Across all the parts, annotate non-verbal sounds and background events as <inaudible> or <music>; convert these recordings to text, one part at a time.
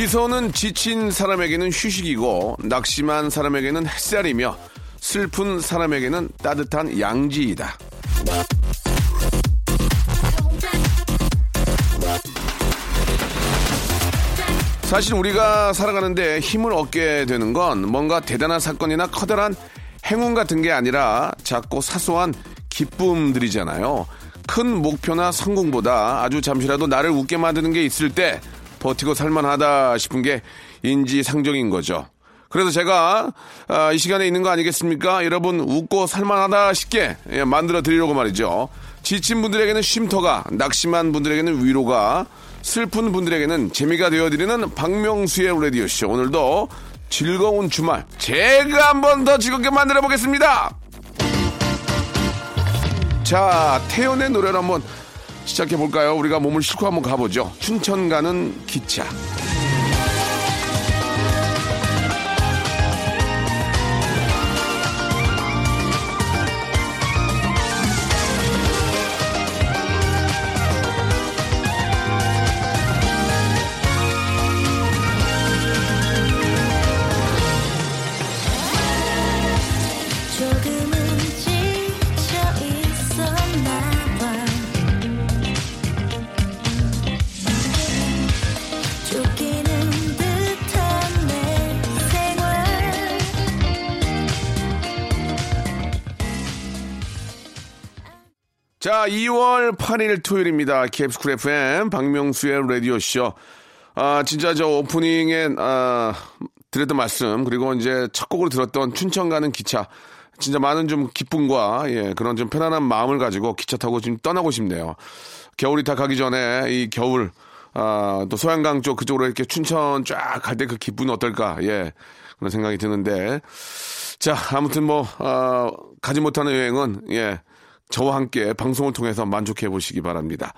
미소는 지친 사람에게는 휴식이고 낙심한 사람에게는 햇살이며 슬픈 사람에게는 따뜻한 양지이다 사실 우리가 살아가는데 힘을 얻게 되는 건 뭔가 대단한 사건이나 커다란 행운 같은 게 아니라 작고 사소한 기쁨들이잖아요. 큰 목표나 성공보다 아주 잠시라도 나를 웃게 만드는 게 있을 때 버티고 살만하다 싶은 게 인지상정인 거죠. 그래서 제가 아, 이 시간에 있는 거 아니겠습니까? 여러분 웃고 살만하다 싶게 예, 만들어 드리려고 말이죠. 지친 분들에게는 쉼터가, 낙심한 분들에게는 위로가, 슬픈 분들에게는 재미가 되어드리는 박명수의 라디오 쇼. 오늘도 즐거운 주말 제가 한번 더 즐겁게 만들어 보겠습니다. 자, 태연의 노래를 한번 시작해 볼까요? 우리가 몸을 싣고 한번 가보죠. 춘천 가는 기차. 자, 2월 8일 토요일입니다. 캡스쿨 FM 박명수의 라디오쇼. 아, 진짜 저 오프닝에, 아, 드렸던 말씀, 그리고 이제 첫 곡으로 들었던 춘천 가는 기차. 진짜 많은 좀 기쁨과, 예, 그런 좀 편안한 마음을 가지고 기차 타고 지금 떠나고 싶네요. 겨울이 다 가기 전에 이 겨울, 아, 또 소양강 쪽 그쪽으로 이렇게 춘천 쫙 갈 때 그 기분은 어떨까, 예, 그런 생각이 드는데. 자, 아무튼 뭐, 아, 가지 못하는 여행은, 예, 저와 함께 방송을 통해서 만족해 보시기 바랍니다.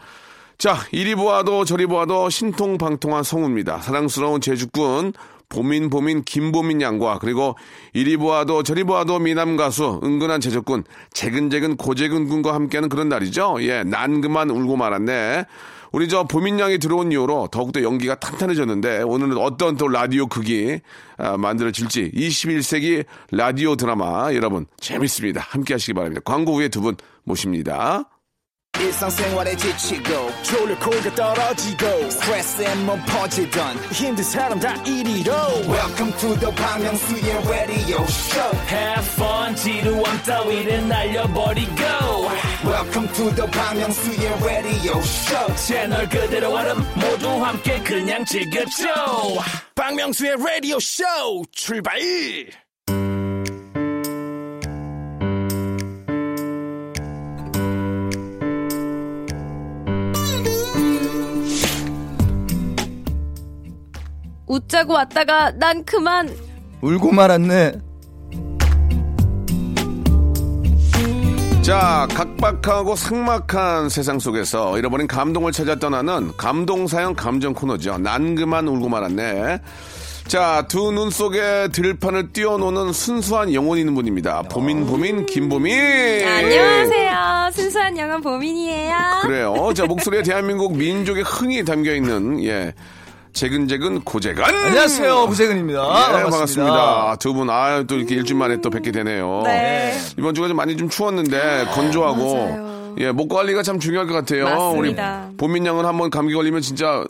자, 이리 보아도 저리 보아도 신통방통한 성우입니다. 사랑스러운 제주꾼 보민 보민 김보민 양과 그리고 이리 보아도 저리 보아도 미남 가수 은근한 제주꾼 재근재근 고재근 군과 함께하는 그런 날이죠. 예, 난 그만 울고 말았네. 우리 저 보민 양이 들어온 이후로 더욱더 연기가 탄탄해졌는데 오늘은 어떤 또 라디오 극이 아, 만들어질지 21세기 라디오 드라마 여러분 재밌습니다. 함께 하시기 바랍니다. 광고 후에 두 분 모십니다. 지치고, 떨어지고, 퍼지던, welcome to the Bang Myung-soo's radio show Have fun 지루함 따위를 날려버리고 welcome to the Myung-soo's radio show. 채널 그대로 얼음 모두 함께 그냥 즐겨줘. 박명수의 라디오 쇼 출발! 웃자고 왔다가 난 그만. 울고 말았네. 자, 각박하고 삭막한 세상 속에서 잃어버린 감동을 찾아 떠나는 감동사형 감정 코너죠. 난 그만 울고 말았네. 자, 두 눈 속에 들판을 뛰어노는 순수한 영혼이 있는 분입니다. 보민, 보민, 김보민. 안녕하세요 순수한 영혼 보민이에요 그래요. 자, 목소리에 대한민국 민족의 흥이 담겨 있는, 예. 재근재근 고재근. 안녕하세요, 고재근입니다. 예, 반갑습니다. 반갑습니다. 두 분, 아, 또 이렇게 일주일 만에 또 뵙게 되네요. 네. 이번 주가 좀 많이 좀 추웠는데, 건조하고, 맞아요. 예, 목 관리가 참 중요할 것 같아요. 맞습니다. 우리 보민 양은 한번 감기 걸리면 진짜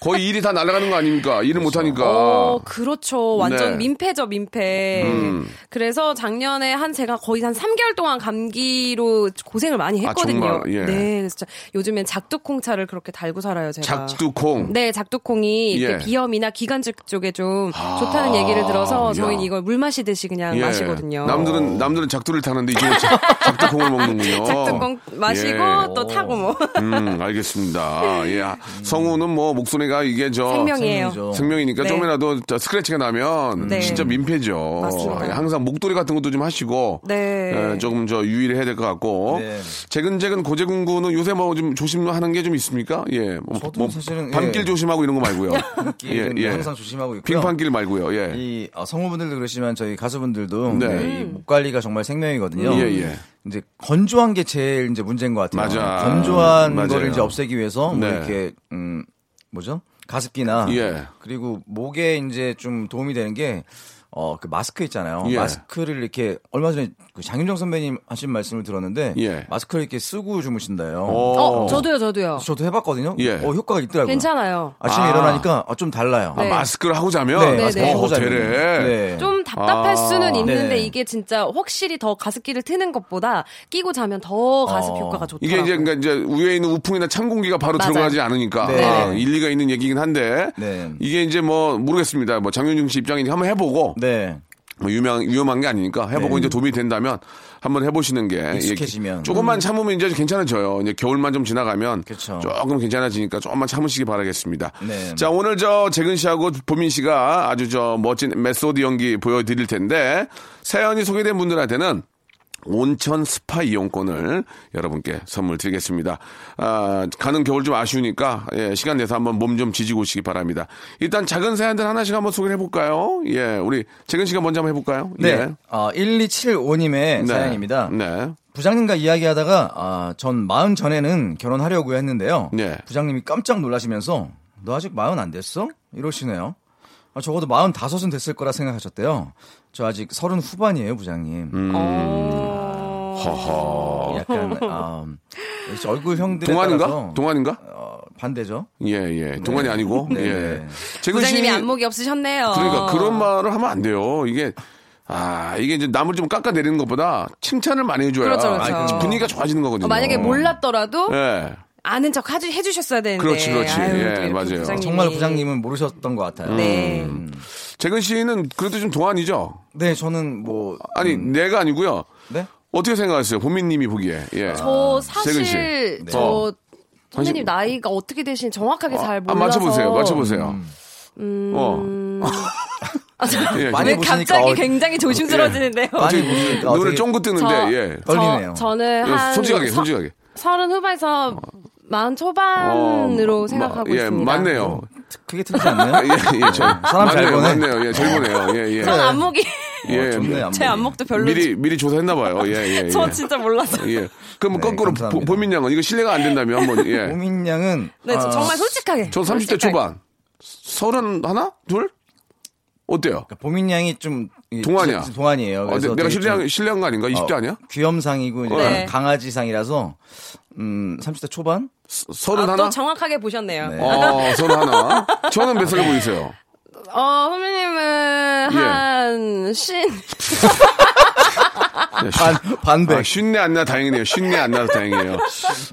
거의 일이 다 날아가는 거 아닙니까? 일을 못 하니까. 어, 그렇죠. 완전 네. 민폐죠, 민폐. 음. 그래서 작년에 한 제가 거의 한 3개월 동안 감기로 고생을 많이 아, 했거든요. 정말, 예. 네, 그래서 진짜 요즘엔 작두콩차를 그렇게 달고 살아요, 제가. 작두콩. 네, 작두콩이 이렇게 예. 비염이나 기관지 쪽에 좀 좋다는 얘기를 들어서 야. 저희는 이걸 물 마시듯이 그냥 예. 마시거든요. 남들은 남들은 작두를 타는데 작- <laughs> 작두콩을 먹는군요. 작두콩 마시고 예. 또 타고 뭐. 음, 알겠습니다. 예. 성우는 뭐 목소리 가 사이가 이게 저 생명이에요. 생명이죠. 생명이니까 네. 조금이라도 저 스크래치가 나면 네. 진짜 민폐죠. 맞습니다. 항상 목도리 같은 것도 좀 하시고 네. 예, 조금 저 유의를 해야 될 것 같고 네. 재근재근 고재근구는 요새 뭐 좀 조심하는 게 좀 있습니까? 예, 뭐, 저도 사실은, 밤길 예. 조심하고 이런 거 말고요. <laughs> 예, 예. 항상 조심하고 있고요. 빙판길 말고요. 예. 이 어, 성우분들도 그러시지만 저희 가수분들도 네. 네, 이목 관리가 정말 생명이거든요. 예, 예. 이제 건조한 게 제일 이제 문제인 것 같아요. 맞아. 건조한 맞아요. 거를 이제 없애기 위해서 뭐 네. 이렇게 음 뭐죠? 가습기나 예. 그리고 목에 이제 좀 도움이 되는 게 어, 그 마스크 있잖아요. 예. 마스크를 이렇게 얼마 전에 그 장윤정 선배님 하신 말씀을 들었는데 예. 마스크를 이렇게 쓰고 주무신다요. 어, 저도요, 저도요. 저도 해봤거든요. 예. 어, 효과가 있더라고요. 괜찮아요. 아침에 아. 일어나니까 어, 좀 달라요. 아, 네. 마스크를 하고 자면 네, 마스크 네. 하고 어, 자면. 되래. 네. 좀 답답할 아. 수는 있는데 네네. 이게 진짜 확실히 더 가습기를 트는 것보다 끼고 자면 더 가습 어. 효과가 좋더라고요. 이게 이제 그러니까 이제 위에 있는 우풍이나 찬 공기가 바로 맞아요. 들어가지 않으니까 네. 아, 일리가 있는 얘기긴 한데 네. 이게 이제 뭐 모르겠습니다. 뭐 장윤중 씨 입장이니 한번 해보고 네. 뭐 유명 위험한 게 아니니까 해보고 네. 이제 도움이 된다면 한번 해보시는 게 익숙해지면. 조금만 참으면 이제 괜찮아져요. 이제 겨울만 좀 지나가면 그쵸. 조금 괜찮아지니까 조금만 참으시기 바라겠습니다. 네. 자 오늘 저 재근 씨하고 보민 씨가 아주 저 멋진 메소드 연기 보여드릴 텐데 사연이 소개된 분들한테는 온천 스파 이용권을 여러분께 선물 드리겠습니다. 아, 가는 겨울 좀 아쉬우니까 예, 시간 내서 한번 몸 좀 지지고 오시기 바랍니다. 일단 작은 사연들 하나씩 한번 소개해 볼까요? 예, 우리 재근 씨가 먼저 한번 해 볼까요? 네. 예. 어, 1275님의 네. 사연입니다. 네. 부장님과 이야기하다가 아, 전 마흔 전에는 결혼하려고 했는데요. 네. 부장님이 깜짝 놀라시면서 너 아직 마흔 안 됐어? 이러시네요. 아, 적어도 마흔 다섯은 됐을 거라 생각하셨대요. 저 아직 서른 후반이에요, 부장님. 음. 어... 허허. 약간 아, 역시 얼굴 형들에 동안인가? 따라서 동안인가? 어, 반대죠. 예, 예. 동안이 아니고. 네, 예. 네. 재근 씨. 부장님이 안목이 없으셨네요. 그러니까 그런 말을 하면 안 돼요. 이게 아, 이게 이제 남을 좀 깎아 내리는 것보다 칭찬을 많이 해줘야 그렇죠, 그렇죠. 분위기가 좋아지는 거거든요. 어, 만약에 몰랐더라도 예. 아는 척 하주, 해주셨어야 되는데. 그렇지, 그렇지. 아유, 예, 맞아요. 부장님이. 정말 부장님은 모르셨던 것 같아요. 네. 음. 재근 씨는 그래도 좀 동안이죠? 네, 저는 뭐 아니, 내가 아니고요. 네? 어떻게 생각하세요? 보민님이 보기에. 예. 저 재근 씨. 사실 네. 저 어. 선생님 나이가 어떻게 되시는지 정확하게 잘 아, 몰라서. 맞춰보세요. 맞춰보세요. 음... 어. <laughs> 예, 많이 왜 보시니까 갑자기 어, 굉장히 조심스러워지는데요? 많이 보시니까 눈을 쫑긋 뜨는데, 저- 예. 떨리네요. 저, 저는 예, 한 솔직하게, 서- 솔직하게. 서른 후반에서 마흔 초반으로 어, 생각하고 마- 예, 있습니다. 맞네요. 그게 틀리지 않나요? 예, 예, 저, 사람 잘 맞네요, 보네. 맞네요. 예, 잘 보네요. 예, 예. 전 안목이 예, 어, 좋네, 안목이. 제 안목도 별로. 미리, 미리 조사했나 봐요. 예, 예. <laughs> 예. 저 진짜 몰라서. 예. 그럼 네, 거꾸로. 보, 보민 양은 이거 신뢰가 안 된다면 한번, 예. <laughs> 오민 양은 네, 저 아, 정말 솔직하게. 저 30대 솔직하게. 초반. 서른 하나? 둘? 어때요? 그러니까 보민 양이 좀 이- 동안이야. 좀 동안이에요. 어, 그래서 내가 되게 신뢰한, 좀, 신뢰한 거 아닌가? 20대 어, 아니야? 귀염상이고 네. 강아지상이라서 음 30대 초반? 서- 서른 아, 하나? 또 정확하게 보셨네요. 네. 어, 서른 하나. 저는 몇 살에 보이세요? 어, 선배님은 예. 한 신. 예, 반 반백. 아, 쉰내 안 나 다행이네요. 쉰내 안 나서 다행이에요.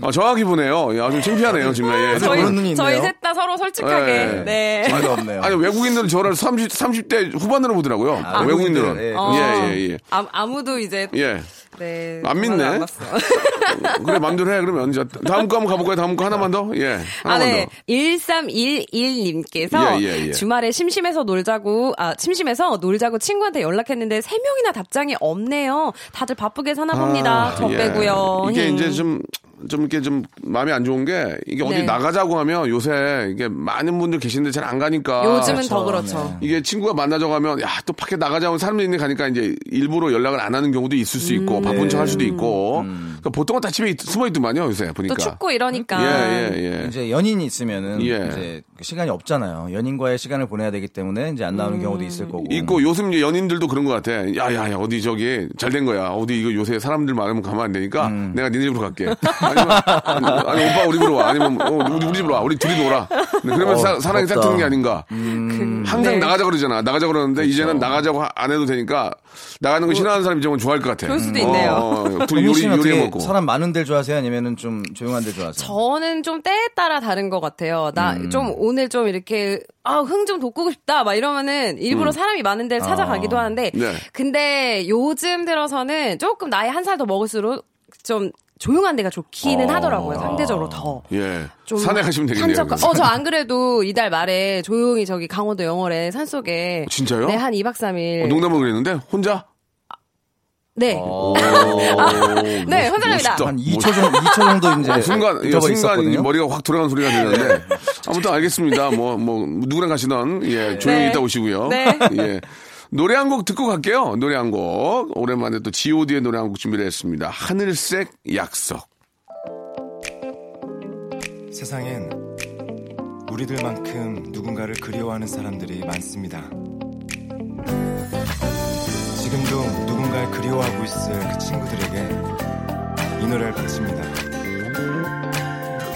어, 정확히 보네요. 야, 좀 창피하네요, 정말. 예. 저희- 저희 있네요. 셋다 서로 솔직하게. 예. 네. 재미가 없네요. 아니, 외국인들은 저를 30, 30대 후반으로 보더라고요. 아, 외국인들은. 외국인들, 예, 어. 예, 예, 예. 아, 아무도 이제 예. 네. 안 믿네. <laughs> 그래, 맘대로 해. 그러면. 자, 다음 거 한번 가볼까요? 다음 거 하나만 더? 예. 아, 하나만 네. 더. 1311님께서 예, 예, 예. 주말에 심심해서 놀자고, 아, 심심해서 놀자고 친구한테 연락했는데 세명이나 답장이 없네요. 다들 바쁘게 사나 봅니다. 저 예. 빼고요. 이게 힝. 이제 좀, 좀 이렇게 좀 마음이 안 좋은 게 이게 어디 네. 나가자고 하면 요새 이게 많은 분들 계신데 잘 안 가니까. 요즘은 더 그렇죠. 이게 친구가 만나자고 하면 야 또 밖에 나가자고 사람들이 있는 가니까 이제 일부러 연락을 안 하는 경우도 있을 수 음. 있고 바쁜 네. 척할 수도 있고 그러니까 보통은 다 집에 있- 숨어 있더만요 요새 보니까 또 춥고 이러니까. 예, 예, 예. 이제 연인이 있으면은 예. 이제 그 시간이 없잖아요. 연인과의 시간을 보내야 되기 때문에 이제 안 나오는 경우도 있을 거고. 있고 요즘 이제 연인들도 그런 것 같아. 야야야 어디 저기 잘 된 거야. 어디 이거 요새 사람들 많으면 가면 안 되니까 음. 내가 니네 집으로 갈게. <laughs> 아니면 아니, 오빠 우리 집으로 와. 아니면 어, 우리, 우리 집으로 와. 우리 둘이 놀아. 네, 그러면 어, 사, 사랑이 싹 부럽다. 트는 게 아닌가. 음. 항상 네. 나가자 그러잖아. 나가자 그러는데 이제는 나가자고 하- 안 해도 되니까 나가는 거 싫어하는 사람 입장은 좋아할 것 같아. 그럴 수도 있네요. 어, 어, 둘이 요리 어떻게 먹고. 사람 많은 데를 좋아하세요? 아니면은 좀 조용한 데 좋아하세요? 저는 좀 때에 따라 다른 것 같아요. 나 음. 좀 오늘 좀 이렇게 아, 흥 좀 돋구고 싶다. 막 이러면은 일부러 사람이 많은 데를 찾아가기도 아. 하는데 음. 네. 근데 요즘 들어서는 조금 나이 한 살 더 먹을수록 좀 조용한 데가 좋기는 어. 하더라고요. 상대적으로 더. 예. 좀 산에 가시면 되겠네요. 그래서. 어, 저 안 그래도 이달 말에 조용히 저기 강원도 영월에 산속에. 진짜요? 네, 한 2박 3일. 어, 농담을 그랬는데 혼자? 네. 오, <laughs> 네, 혼자 갑니다. 멋있다. 한 2초 정도, 2초 정도 이제 어, 순간, 예, 순간 있었거든요. 머리가 확 돌아간 소리가 들렸는데. <laughs> 아무튼 알겠습니다. 뭐, 뭐, 누구랑 가시던, 예, 조용히 네. 있다 오시고요. 네. 예. 노래 한 곡 듣고 갈게요. 노래 한 곡. 오랜만에 또 GOD의 노래 한 곡 준비를 했습니다. 하늘색 약속. 세상엔 우리들만큼 누군가를 그리워하는 사람들이 많습니다. 지금도 누군가를 그리워하고 있을 그 친구들에게 이 노래를 바칩니다.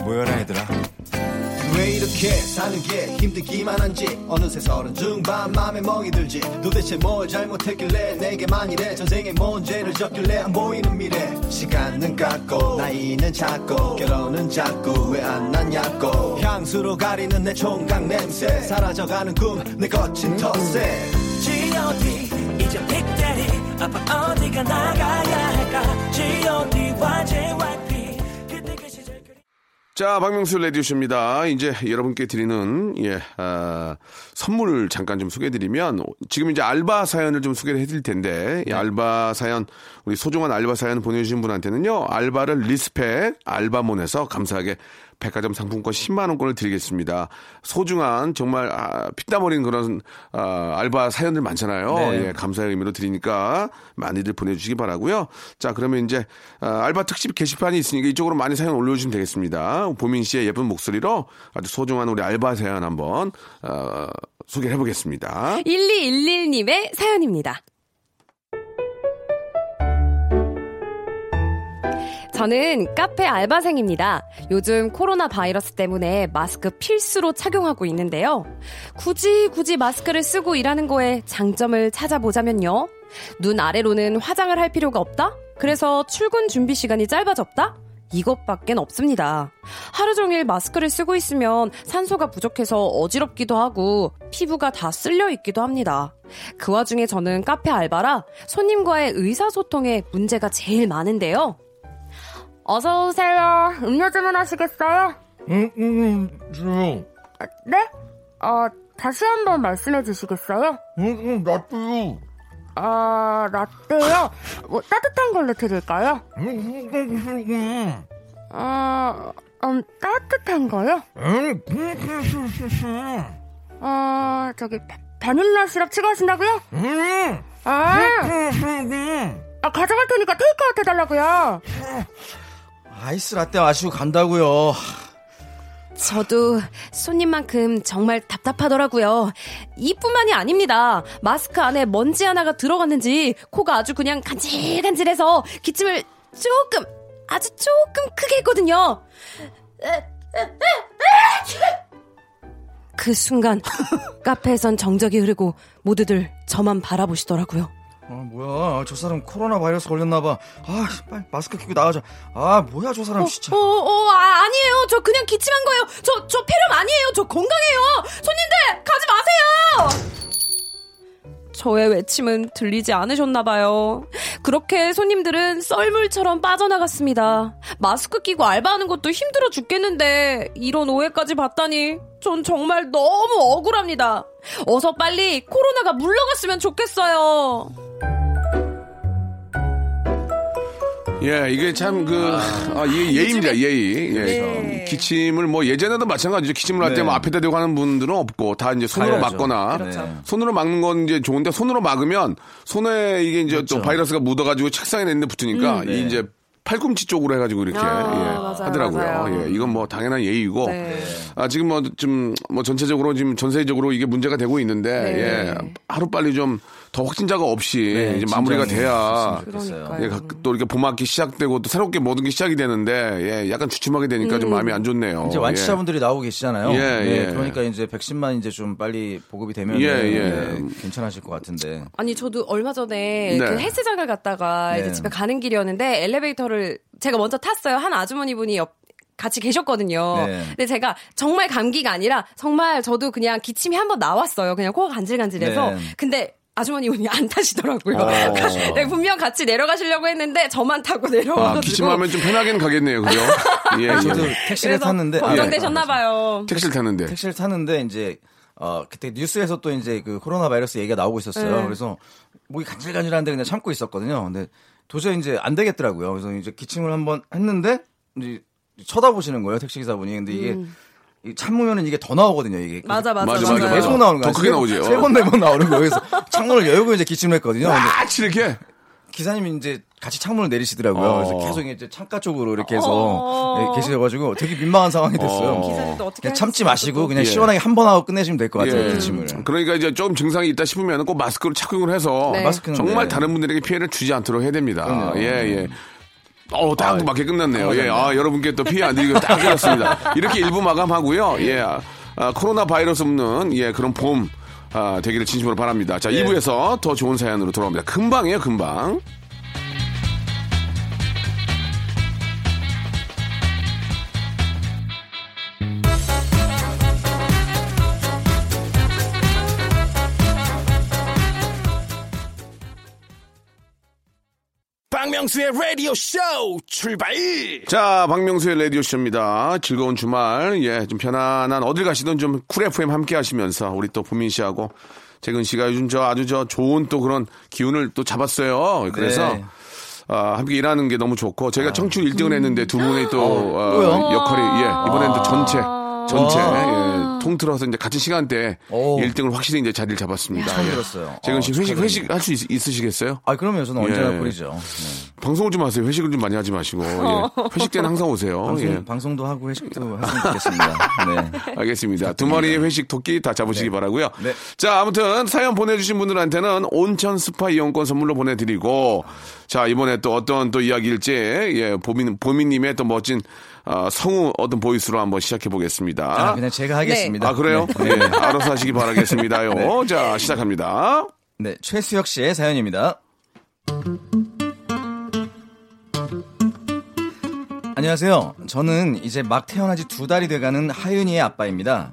모여라 얘들아. 왜 이렇게 사는 게 힘들기만 한지? 어느새 서른 중반 맘에 멍이 들지. 도대체 뭘 잘못했길래 내게만 이래? 전생에 뭔 죄를 졌길래 안 보이는 미래. 시간은 갔고 나이는 작고 결혼은 작고 왜안 났냐고. 향수로 가리는 내 총각 냄새. 사라져가는 꿈 내 거친 텃세. G.O.D 이제 빅데리 아빠 어디가 나가야 할까? G.O.D 시절 그리 자, 박명수 라디오쇼입니다. 이제 여러분께 드리는, 예, 아, 선물을 잠깐 좀 소개해드리면, 지금 이제 알바 사연을 좀 소개를 해드릴 텐데, 이 알바 사연, 우리 소중한 알바 사연 보내주신 분한테는요, 알바를 respect, 알바몬에서 감사하게 백화점 상품권 10만 원권을 드리겠습니다. 소중한, 정말, 아, 피땀 어린 그런, 아, 알바 사연들 많잖아요. 네. 예, 감사의 의미로 드리니까 많이들 보내주시기 바라고요 자, 그러면 이제, 아, 알바 특집 게시판이 있으니까 이쪽으로 많이 사연 올려주시면 되겠습니다. 보민 씨의 예쁜 목소리로 아주 소중한 우리 알바 사연 한번, 어, 소개를 해보겠습니다. 1211님의 사연입니다. 저는 카페 알바생입니다. 요즘 코로나 바이러스 때문에 마스크 필수로 착용하고 있는데요. 굳이 굳이 마스크를 쓰고 일하는 거에 장점을 찾아보자면요. 눈 아래로는 화장을 할 필요가 없다? 그래서 출근 준비 시간이 짧아졌다? 이것밖엔 없습니다. 하루 종일 마스크를 쓰고 있으면 산소가 부족해서 어지럽기도 하고 피부가 다 쓸려 있기도 합니다. 그 와중에 저는 카페 알바라 손님과의 의사소통에 문제가 제일 많은데요. 어서 오세요. 음료 주문하시겠어요? 응, 응, 응, 네? 어, 다시 한번 말씀해 주시겠어요? 응, 응, 나도요. 아, 라떼요? 뭐 따뜻한 걸로 드릴까요? 응, 응, 응, 응, 어, 음, 따뜻한 거요? 응, 어, 저기 바, 바닐라 시럽 추가하신다고요? 응, 아, 응, 아, 가져갈 테니까 테이크아웃 해달라고요. 아이스 라떼 마시고 간다고요. 저도 손님만큼 정말 답답하더라고요. 이뿐만이 아닙니다. 마스크 안에 먼지 하나가 들어갔는지 코가 아주 그냥 간질간질해서 기침을 조금, 아주 조금 크게 했거든요. 그 순간 <laughs> 카페에선 정적이 흐르고 모두들 저만 바라보시더라고요. 아, 뭐야. 저 사람 코로나 바이러스 걸렸나봐. 아, 빨리 마스크 끼고 나가자. 아, 뭐야, 저 사람 진짜. 어, 어, 아, 아니에요. 저 그냥 기침한 거예요. 저, 저 폐렴 아니에요. 저 건강해요. 손님들, 가지 마세요! 저의 외침은 들리지 않으셨나봐요. 그렇게 손님들은 썰물처럼 빠져나갔습니다. 마스크 끼고 알바하는 것도 힘들어 죽겠는데, 이런 오해까지 받다니, 전 정말 너무 억울합니다. 어서 빨리 코로나가 물러갔으면 좋겠어요. 예, 이게 참 그, 아, 이게 예의입니다, 예의. 예. 네. 기침을 뭐 예전에도 마찬가지죠. 기침을 할때 네. 뭐 앞에다 대고 하는 분들은 없고 다 이제 손으로 가야죠. 막거나 그렇죠. 손으로 막는 건 이제 좋은데 손으로 막으면 손에 이게 이제 또 바이러스가 묻어가지고 책상에 있는데 붙으니까 이 이제 팔꿈치 쪽으로 해가지고 이렇게 아, 예, 맞아요, 하더라고요. 맞아요. 예, 이건 뭐 당연한 예의고 네. 아 지금 뭐좀뭐 전체적으로 지금 전 세계적으로 이게 문제가 되고 있는데 네. 예, 하루 빨리 좀 더 확진자가 없이 네, 이제 마무리가 진정이 돼야. 예, 각- 또 이렇게 봄학기 시작되고 또 새롭게 모든 게 시작이 되는데 예, 약간 주춤하게 되니까 좀 마음이 안 좋네요. 이제 완치자분들이 나오고 계시잖아요. 예, 네, 예. 그러니까 이제 백신만 이제 좀 빨리 보급이 되면 예, 예. 괜찮아질 것 같은데. 아니 저도 얼마 전에 네. 그 헬스장을 갔다가 네. 이제 집에 가는 길이었는데 엘리베이터를 제가 먼저 탔어요. 한 아주머니 분이 옆 같이 계셨거든요. 네. 근데 제가 정말 감기가 아니라 정말 저도 그냥 기침이 한번 나왔어요. 그냥 코가 간질간질해서. 네. 근데 아주머니 운이 안 타시더라고요. 어. <laughs> 네, 분명 같이 내려가시려고 했는데 저만 타고 내려와가지고. 아, 기침하면 좀 편하게는 가겠네요, 그죠? <laughs> 예, 예. 저도 택시를 탔는데 아, 걱정되셨나봐요. 택시를 탔는데. 택시를 타는데 이제 어 그때 뉴스에서 또 이제 그 코로나 바이러스 얘기가 나오고 있었어요. 네. 그래서 목이 간질간질한데 그냥 참고 있었거든요. 근데 도저히 이제 안 되겠더라고요. 그래서 이제 기침을 한번 했는데 이제 쳐다보시는 거예요 택시 기사분이. 근데 이게 이 참으면은 이게 더 나오거든요. 이게 음. 맞아, 맞아, 맞아, 맞아. 맞아. 계속 나오는 거예요. 더 크게 나오지. 세번네 번 나오는 거예요. 그래서 창문을 열고 이제 기침을 했거든요. 아, 이렇게? 기사님이 이제 같이 창문을 내리시더라고요. 어. 그래서 계속 이제 창가 쪽으로 이렇게 해서 어. 예, 계셔가지고 되게 민망한 상황이 됐어요. 어. 기사님도 어떻게 그냥 참지 마시고 그것도. 그냥 예. 시원하게 한 번 하고 끝내시면 될 것 같아요. 예. 기침을. 그러니까 이제 좀 증상이 있다 싶으면 꼭 마스크를 착용을 해서 네. 정말 네. 다른 분들에게 피해를 주지 않도록 해야 됩니다. 그럼요. 예, 예. 어, 딱 아, 맞게 끝났네요. 예, 감사합니다. 아, 여러분께 또 피해 안 드리고 딱 끝났습니다. 이렇게 일부 마감하고요. 예, 아, 코로나 바이러스 없는 예, 그런 봄 아, 되기를 진심으로 바랍니다. 자, 네. 2부에서 더 좋은 사연으로 돌아옵니다. 금방이에요, 금방. 박명수의 라디오 쇼 출발! 자, 박명수의 라디오 쇼입니다. 즐거운 주말, 예, 좀 편안한, 어딜 가시든 좀 쿨 FM 함께 하시면서, 우리 또 보민 씨하고 재근 씨가 요즘 저 아주 저 좋은 또 그런 기운을 또 잡았어요. 그래서, 네. 아, 함께 일하는 게 너무 좋고, 저희가 청취율 1등을 했는데 두 분의 또, 어, 뭐요? 역할이, 예, 이번엔 또 전체, 전체, 아. 예, 통틀어서 이제 같은 시간대에 오. 1등을 확실히 이제 자리를 잡았습니다. 예. 들었어요. 재근 씨 어, 회식, 축하드립니다. 회식 할 수 있으시겠어요? 아, 그러면 저는 언제나 예. 꿀이죠. 네. 방송을 좀 하세요. 회식을 좀 많이 하지 마시고. 예. 회식 때는 항상 오세요. 방송, 예. 방송도 하고 회식도 했으면 좋겠습니다. 네. 알겠습니다. 두 마리의 회식 토끼 다 잡으시기 바라고요. 네. 자, 아무튼 사연 보내주신 분들한테는 온천 스파 이용권 선물로 보내드리고, 자 이번에 또 어떤 또 이야기일지 예 보민 보민님의 또 멋진 어, 성우 어떤 보이스로 한번 시작해 보겠습니다. 아, 그냥 제가 하겠습니다. 아, 그래요? 네. 예, 알아서 하시기 바라겠습니다요. <laughs> 네. 자 시작합니다. 네, 최수혁 씨의 사연입니다. 안녕하세요. 저는 이제 막 태어난 지 두 달이 돼가는 하윤이의 아빠입니다.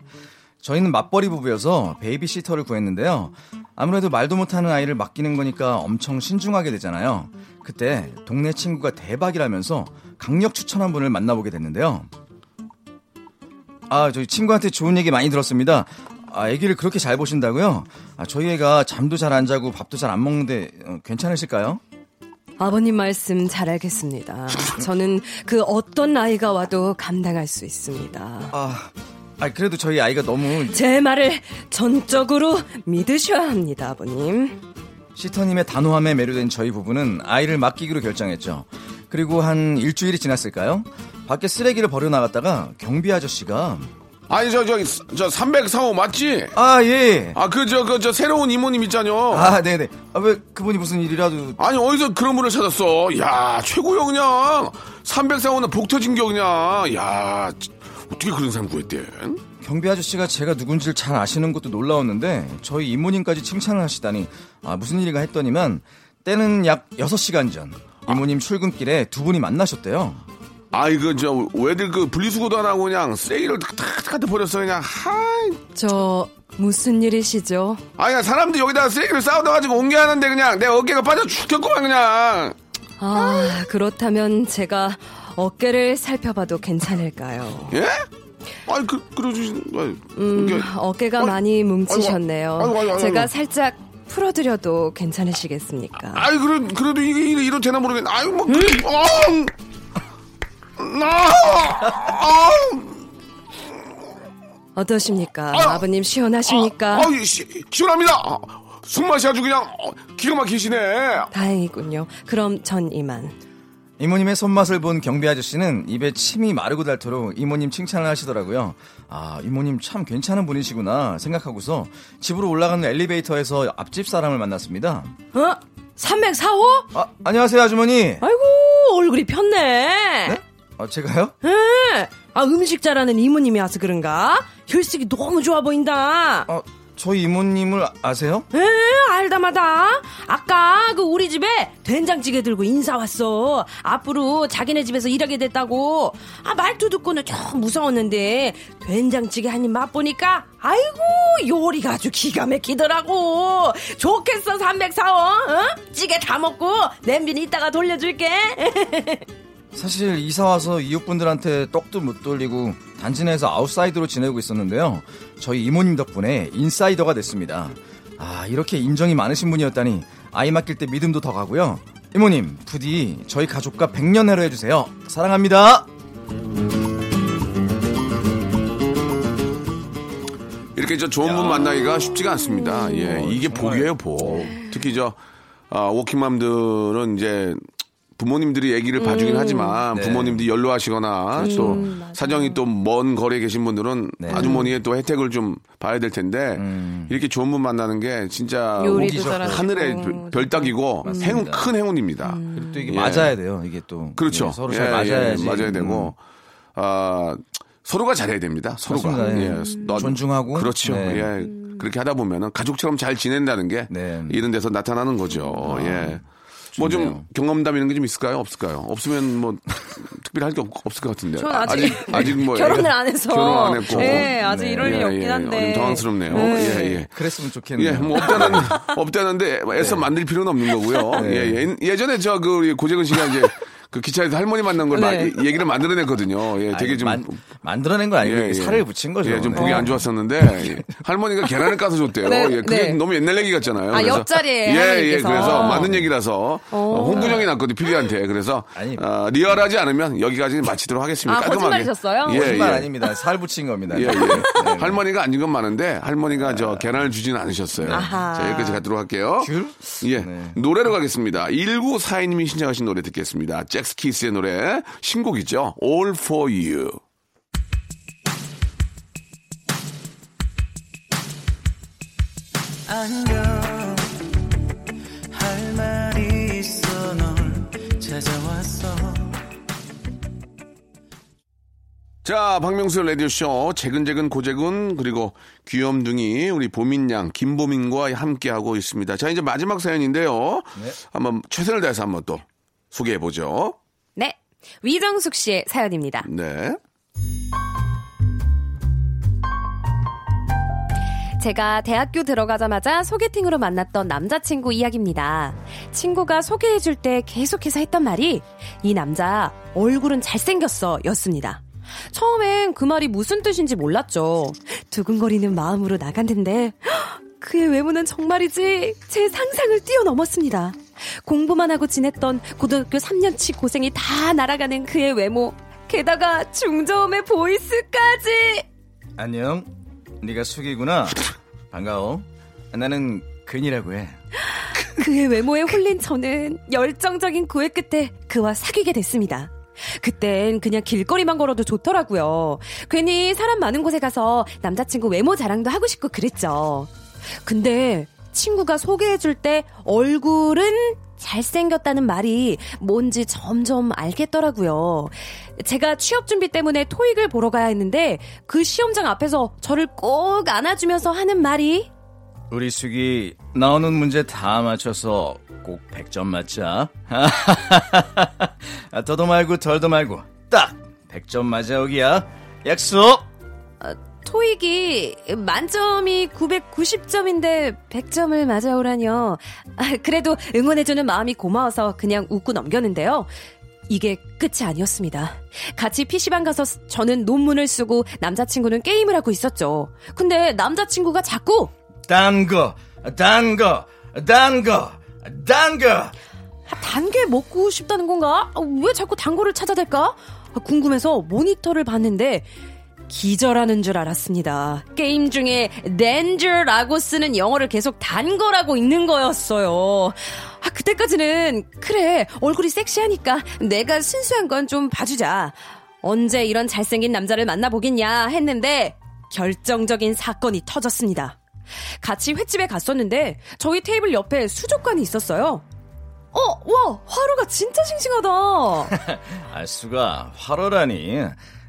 저희는 맞벌이 부부여서 베이비시터를 구했는데요. 아무래도 말도 못하는 아이를 맡기는 거니까 엄청 신중하게 되잖아요. 그때 동네 친구가 대박이라면서 강력 추천한 분을 만나보게 됐는데요. 아, 저희 친구한테 좋은 얘기 많이 들었습니다. 아, 애기를 그렇게 잘 보신다고요? 아, 저희 애가 잠도 잘 안 자고 밥도 잘 안 먹는데 어, 괜찮으실까요? 아버님 말씀 잘 알겠습니다. 저는 그 어떤 아이가 와도 감당할 수 있습니다. 아, 아 그래도 저희 아이가 너무 제 말을 전적으로 믿으셔야 합니다, 아버님. 시터님의 단호함에 매료된 저희 부부는 아이를 맡기기로 결정했죠. 그리고 한 일주일이 지났을까요? 밖에 쓰레기를 버려 나갔다가 경비 아저씨가 아니 저 저기 저 304호 맞지? 아 예. 아 그 저 그 저 새로운 이모님 있잖요. 아 네네. 아 왜 그분이 무슨 일이라도 아니 어디서 그런 분을 찾았어? 야 최고요 그냥 304호는 복 터진 겨 그냥. 야 어떻게 그런 사람 구했대? 경비 아저씨가 제가 누군지를 잘 아시는 것도 놀라웠는데 저희 이모님까지 칭찬을 하시다니 아 무슨 일인가 했더니만 때는 약 6시간 전 이모님 출근길에 두 분이 만나셨대요. 아이 그저 왜들 그 분리수거도 안 하고 그냥 쓰레기를 탁탁 갖다 버렸어 그냥. 하이. 저 무슨 일이시죠? 아니 사람들이 여기다가 쓰레기를 쌓아둬 가지고 옮겨야 하는데 그냥 내 어깨가 빠져 죽겠구만 그냥. 아, 그렇다면 제가 어깨를 살펴봐도 괜찮을까요? 예? 아니 그. 아니, 음, 어깨가 아이고, 많이 뭉치셨네요. 아이고, 아이고, 아이고, 제가. 살짝 풀어드려도 괜찮으시겠습니까? 아이 그래 그래도 이게 이래 이러 되나 모르겠네. 아유 뭐 그래. 어. 나. 아. 어떠십니까? 아유. 아버님 시원하십니까? 아, 아, 시, 시원합니다. 아, 숨맛이 아주 그냥 어, 기가 막히시네. 다행이군요. 그럼 전 이만. 이모님의 손맛을 본 경비 아저씨는 입에 침이 마르고 닳도록 이모님 칭찬을 하시더라고요. 아, 이모님 참 괜찮은 분이시구나 생각하고서 집으로 올라가는 엘리베이터에서 앞집 사람을 만났습니다. 어? 304호? 아, 안녕하세요, 아주머니. 아이고, 얼굴이 폈네. 네? 아, 제가요? 예. 아, 음식 잘하는 이모님이 와서 그런가? 혈색이 너무 좋아 보인다. 아, 저희 이모님을 아세요? 예, 말다마다. 아까 그 우리 집에 된장찌개 들고 인사 왔어. 앞으로 자기네 집에서 일하게 됐다고. 아 말투 듣고는 좀 무서웠는데 된장찌개 한 입 맛보니까 아이고 요리가 아주 기가 막히더라고. 좋겠어 304원. 어? 찌개 다 먹고 냄비는 이따가 돌려줄게 <laughs> 사실 이사 와서 이웃분들한테 떡도 못 돌리고 단지 내에서 아웃사이더로 지내고 있었는데요. 저희 이모님 덕분에 인사이더가 됐습니다. 아 이렇게 인정이 많으신 분이었다니 아이 맡길 때 믿음도 더 가고요. 이모님 부디 저희 가족과 100년 해로 해주세요. 사랑합니다. 이렇게 저 좋은 분 만나기가 쉽지가 않습니다. 예, 이게 복이에요, 복. 특히 저 아, 워킹맘들은 이제 부모님들이 아기를 봐주긴 하지만 네. 부모님들이 연로하시거나 또 사정이 또 먼 거리에 계신 분들은 아주머니의 또 혜택을 좀 봐야 될 텐데 이렇게 좋은 분 만나는 게 진짜. 하늘의 별- 별따기고 행운 큰 행운입니다. 그리고 또 이게 예. 맞아야 돼요. 이게 또 그렇죠. 예, 서로 예, 잘 예, 맞아야지. 맞아야 되고 아 서로가 잘해야 됩니다. 서로가 맞습니다. 예. 예. 너- 존중하고. 그렇죠. 네. 예. 그렇게 하다 보면은 가족처럼 잘 지낸다는 게 네. 이런 데서 나타나는 거죠. 예. 뭐 좀. 경험담 이런 게 좀 있을까요? 없을까요? 없으면 뭐 <laughs> 특별히 할 게 없을 것 같은데. 전 아직, 아직 뭐 <laughs> 결혼을 안 해서 결혼 안 했고. 예, 아직 네. 이럴 일이 예, 없긴 예. 한데 어, 좀 당황스럽네요. 네. 예, 예. 그랬으면 좋겠네요. 예, 뭐 없다는 <laughs> 없다는데 애써 만들 필요는 없는 거고요. 네. 예, 예, 예전에 저그 우리 고재근 씨가 이제 그 기차에서 할머니 만난 걸 네. 마- 얘기를 만들어냈거든요. 예, 되게 아니, 좀 만, 만들어낸 건 아니고 예, 예. 살을 붙인 거죠. 예, 좀 네. 보기 안 좋았었는데 <laughs> 예. 할머니가 계란을 까서 줬대요. 네, 예, 그게 네. 너무 옛날 얘기 같잖아요. 아, 옆자리에 예, 예. 그래서 맞는 얘기라서 어, 홍군형이 났거든요, 피디한테. 그래서 아니. 어, 리얼하지 않으면 여기까지 마치도록 하겠습니다. 아, 깔끔하게. 거짓말이셨어요? 예, 거짓말 예. 아닙니다. 살 붙인 겁니다. 예, 예. 네. 할머니가 앉은 건 많은데 할머니가 저 계란을 주지는 않으셨어요. 아하. 자, 여기까지 가도록 할게요. 귤? 예. 네. 노래로 가겠습니다. 1942님이 신청하신 노래 듣겠습니다. 잭스키스의 노래 신곡이죠. All for You. 안녕 할 말이 있어 널 찾아왔어 자, 박명수 라디오쇼, 재근재근 고재근, 그리고 귀염둥이, 우리 보민양, 김보민과 함께하고 있습니다. 자, 이제 마지막 사연인데요. 한번 최선을 다해서 한번 또 소개해 보죠. 네. 위정숙 씨의 사연입니다. 네. 제가 대학교 들어가자마자 소개팅으로 만났던 남자친구 이야기입니다. 친구가 소개해줄 때 계속해서 했던 말이 이 남자 얼굴은 잘생겼어 였습니다. 처음엔 그 말이 무슨 뜻인지 몰랐죠. 두근거리는 마음으로 나갔는데 그의 외모는 정말이지 제 상상을 뛰어넘었습니다. 공부만 하고 지냈던 고등학교 3년치 고생이 다 날아가는 그의 외모 게다가 중저음의 보이스까지 안녕. 네가 숙이구나. 반가워. 나는 근이라고 해. 그의 외모에 홀린 저는 열정적인 구애 끝에 그와 사귀게 됐습니다. 그땐 그냥 길거리만 걸어도 좋더라고요. 괜히 사람 많은 곳에 가서 남자친구 외모 자랑도 하고 싶고 그랬죠. 근데 친구가 소개해줄 때 얼굴은 잘생겼다는 말이 뭔지 점점 알겠더라고요. 제가 취업 준비 때문에 토익을 보러 가야 했는데 그 시험장 앞에서 저를 꼭 안아주면서 하는 말이 우리 숙이 나오는 문제 다 맞춰서 꼭 100점 맞자. <laughs> 아, 더도 말고 덜도 말고 딱 100점 맞아오기야. 약속. 토익이 만점이 990점인데 100점을 맞아오라뇨. 아, 그래도 응원해주는 마음이 고마워서 그냥 웃고 넘겼는데요. 이게 끝이 아니었습니다. 같이 PC방 가서 저는 논문을 쓰고 남자친구는 게임을 하고 있었죠. 근데 남자친구가 자꾸 딴 거, 딴 거, 딴 거, 딴 거. 단게 먹고 싶다는 건가? 아, 왜 자꾸 단거를 찾아댈까? 아, 궁금해서 모니터를 봤는데 기절하는 줄 알았습니다. 게임 중에 danger라고 쓰는 영어를 계속 단거라고 읽는 거였어요. 아, 그때까지는 그래 얼굴이 섹시하니까 내가 순수한 건 좀 봐주자. 언제 이런 잘생긴 남자를 만나보겠냐 했는데 결정적인 사건이 터졌습니다. 같이 횟집에 갔었는데 저희 테이블 옆에 수족관이 있었어요. 어, 와, 화로가 진짜 싱싱하다. <laughs> 아, 수가 화로라니.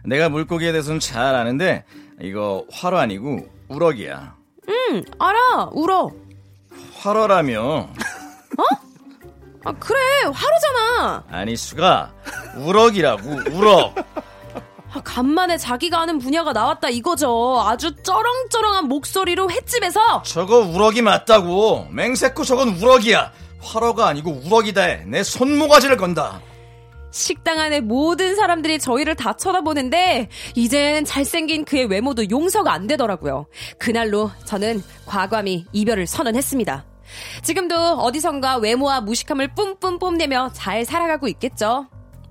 내가 물고기에 대해서는 잘 아는데 이거 화로 아니고 우럭이야. 응, 알아, 울어. 활어라며. 아, 그래, 화로잖아. 아니, 수가, 우럭이라고, 우럭. 아, 간만에 자기가 아는 분야가 나왔다 이거죠. 아주 쩌렁쩌렁한 목소리로 횟집에서 저거 우럭이 맞다고. 맹세코 저건 우럭이야. 활어가 아니고 우럭이다 해. 내 손모가지를 건다. 식당 안에 모든 사람들이 저희를 다 쳐다보는데 이젠 잘생긴 그의 외모도 용서가 안 되더라고요. 그날로 저는 과감히 이별을 선언했습니다. 지금도 어디선가 외모와 무식함을 뿜뿜 뽐내며 잘 살아가고 있겠죠.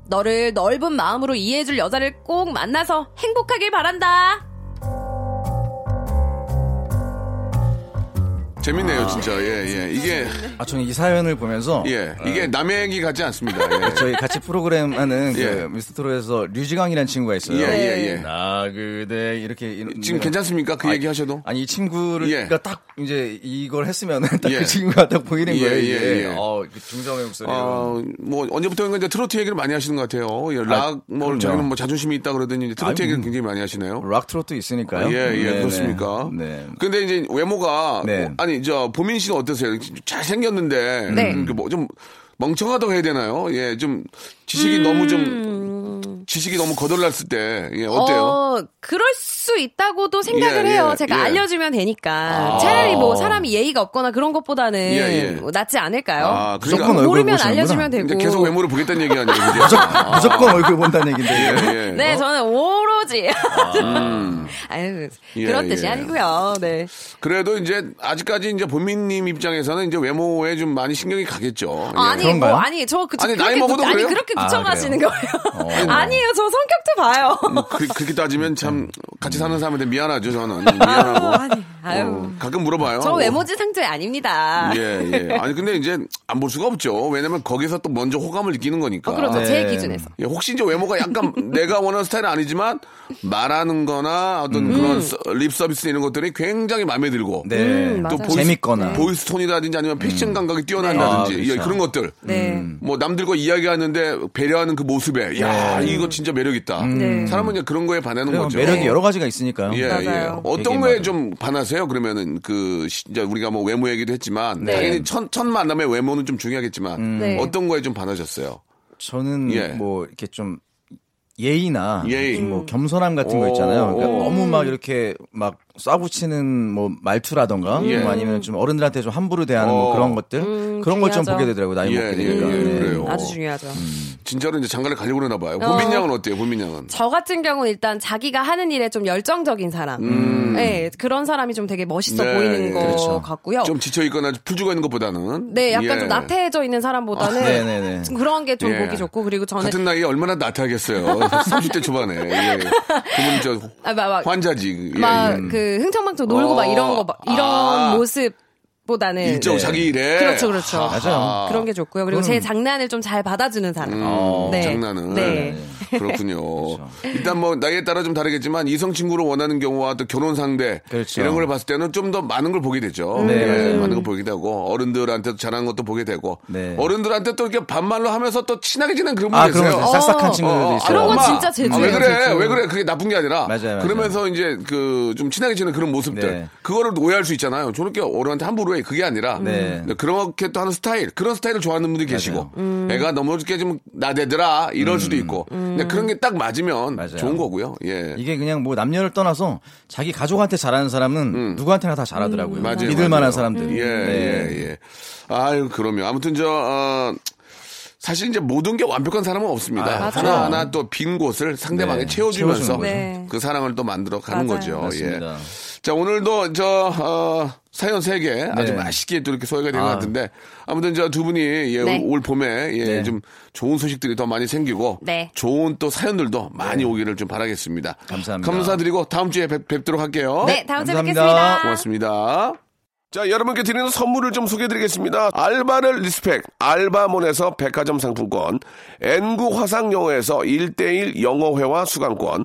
너를 넓은 마음으로 이해해줄 여자를 꼭 만나서 행복하길 바란다. 재밌네요, 진짜. 예, 예. 이게, 아, 저는 이 사연을 보면서. 예. 이게 남의 얘기 같지 않습니다. 예. 저희 같이 프로그램 하는 그 예. 미스터트롯에서 류지강이라는 친구가 있어요. 예, 예, 예. 나 그대 이렇게 이런- 지금 괜찮습니까? 그 얘기 하셔도? 아니 이 친구를 예. 그러니까 딱 이제 이걸 했으면은 딱 예. 그 친구가 딱 보이는 예, 거예요. 예, 이게. 예. 어, 그 중성의 목소리로. 어, 뭐, 언제부터인가 이제 트로트 얘기를 많이 하시는 것 같아요. 예, 락, 뭐, 그럼요. 저희는 뭐 자존심이 있다 그러더니 이제 트로트 얘기를 음. 굉장히 많이 하시네요. 락 트로트 있으니까요. 예, 예, 네, 그렇습니까? 네. 네. 근데 이제 외모가, 네. 뭐, 아니, 저, 보민 씨는 어떠세요? 잘 생겼는데, 네. 음, 뭐, 좀, 멍청하다고 해야 되나요? 예, 좀, 지식이 너무 좀, 지식이 너무 거덜났을 때, 예, 어때요? 어, 그럴 수 있다고도 생각을 예, 해요. 예, 제가 예. 알려주면 되니까. 아. 차라리 뭐 사람이 예의가 없거나 그런 것보다는 예, 예. 뭐 낫지 않을까요? 아, 그러니까 무조건 얼굴 모르면. 알려주면 되고. 계속 외모를 보겠다는 얘기 아니에요, 그죠? 아, 무조건 얼굴 본다는. 예, 예. <laughs> 네, 저는 오로지. 음. <laughs> 아유, 예, 그런 뜻이 예. 아니고요. 네. 그래도 이제, 아직까지 이제 본민님 입장에서는 이제 외모에 좀 많이 신경이 가겠죠. 아, 예. 아니, 그런가요? 뭐, 아니, 저, 그, 아니, 나이 먹어도 붙- 아니, 그래요? 그렇게 아, 붙여가시는 그래요? 거예요. 아니에요, 저 성격도 봐요. 뭐 그, 그렇게 따지면 참 같이 사는 사람한테 미안하죠 저는 <laughs> 미안하고 아니, 아유. 어, 가끔 물어봐요 저 외모지 상태 아닙니다. 예, 예. 아니, 근데 이제 안 볼 수가 없죠. 왜냐면 거기서 또 먼저 호감을 느끼는 거니까. 어, 그렇죠. 네. 제 기준에서. 예, 혹시 이제 외모가 약간 <laughs> 내가 원하는 스타일은 아니지만 말하는 거나 어떤 그런 서- 립 서비스 이런 것들이 굉장히 마음에 들고. 네. 음, 또. voice, 재밌거나. voice tone이라든지 아니면 패션 감각이 뛰어난다든지 네. 아, 예, 그렇죠. 그런 것들. 네. 뭐 남들과 이야기하는데 배려하는 그 모습에 야 네. 이거 진짜 매력 있다. 네. 사람은 이제 그런 거에 반하는. 거죠. 매력이 여러 가지가 있으니까요. 예, 예. 맞아요. 어떤 되게 거에 맞아요. 좀 반하세요? 그러면은 그 시- 이제 우리가 뭐 외모 얘기도 했지만 네. 당연히 첫, 첫 만남의 외모는 좀 중요하겠지만 네. 어떤 거에 좀 반하셨어요? 저는 예. 뭐 이렇게 좀 예의나 예의. 좀뭐 겸손함 같은 거 있잖아요. 그러니까 오. 너무 막 이렇게 막 싸고 치는 뭐 말투라던가 예. 뭐 아니면 좀 어른들한테 좀 함부로 대하는 어. 뭐 그런 것들 음, 그런 걸 좀. 보게 되더라고요. 나이 예, 먹게 되니까. 예, 예, 네. 그래요. 아주 중요하죠. 진짜로 이제 장가를 가려고 그러나 봐요. 어. 본민 양은 어때요? 본민 양은? 저 같은 경우는 일단 자기가 하는 일에 좀 열정적인 사람. 네, 그런 사람이 좀 되게 멋있어 음. 네, 보이는 것 그렇죠. 같고요. 좀 지쳐 있거나 풀 죽어 있는 것보다는 네, 약간 예. 좀 나태해져 있는 사람보다는 아, 네네네. 좀 <laughs> 그런 게좀 예. 보기 좋고 그리고 저는 같은 나이에 얼마나 나태하겠어요. <laughs> 30대 초반에. 예. 그분 저 아, 막, 막, 환자지. 예, 막 예. 그 흥청망청 놀고 어. 막 이런 거 막 이런 아. 모습 보다는 일정 네. 자기 일에 그렇죠, 그렇죠. 맞아요. 그런 게 좋고요. 그리고 제 장난을 좀 잘 받아주는 사람. 음, 네. 장난은 네. <laughs> 그렇군요. 일단 뭐 나이에 따라 좀 다르겠지만 이성 친구를 원하는 경우와 또 결혼 상대 그렇죠. 이런 걸 봤을 때는 좀 더 많은 걸 보게 되죠. 네, 예. 많은 걸 보게 되고 어른들한테도 잘하는 것도 보게 되고 네. 어른들한테 또 이렇게 반말로 하면서 또 친하게 지낸 그런 분이 아, 계세요. 그런 거 싹싹한 친구들도 어, 있어요. 그런 건 진짜 제주예요, 아, 왜 그래? 제주. 왜 그래? 그게 나쁜 게 아니라 맞아요, 맞아요. 그러면서 이제 그 좀 친하게 지내는 그런 모습들 네. 그거를 오해할 수 있잖아요. 저렇게 어른한테 함부로 해 그게 아니라 네. 그렇게 또 하는 스타일 그런 스타일을 좋아하는 분들이 계시고 애가 너무 이렇게 좀 나대더라 이럴 수도 있고 근데 그런 게 딱 맞으면 맞아요. 좋은 거고요. 예. 이게 그냥 뭐 남녀를 떠나서 자기 가족한테 잘하는 사람은 누구한테나 다 잘하더라고요. 음. 맞아요, 믿을 맞아요. 만한 사람들. 예, 네. 예, 예. 아유, 그러면. 아무튼 저, 어, 사실 이제 모든 게 완벽한 사람은 없습니다. 아, 맞아요. 하나 하나 또 빈 곳을 상대방에 네, 채워주면서. 네. 그 사랑을 또 만들어 가는 맞아요. 거죠. 맞습니다. 예. 자, 오늘도 저, 어, 사연 세개 아주 네. 맛있게 또 이렇게 소개가 된것 아. 같은데 아무튼 저 두 분이 예, 네. 올 봄에 예, 네. 좀 좋은 소식들이 더 많이 생기고 네. 좋은 또 사연들도 많이 오기를 좀 바라겠습니다. 감사합니다. 감사드리고 다음 주에 뵙, 뵙도록 할게요. 네, 다음 주에 감사합니다. 뵙겠습니다. 고맙습니다. 자, 여러분께 드리는 선물을 좀 소개해 드리겠습니다. 알바를 respect, 알바몬에서 백화점 상품권, N구 화상영어에서 1대1 영어회화 수강권,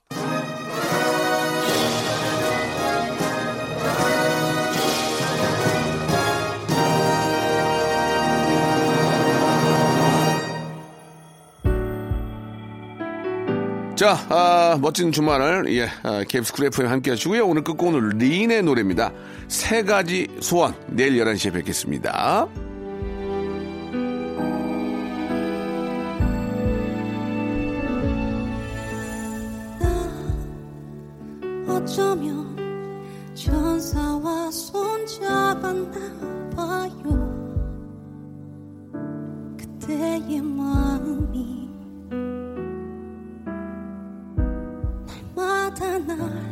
자, 아, 멋진 주말을, 예, 아, 캡스크래프에 함께 하시고요. 오늘 끝곡은 리인의 노래입니다. 세 가지 소원. 내일 11시에 뵙겠습니다. 어쩌면 천사와 那。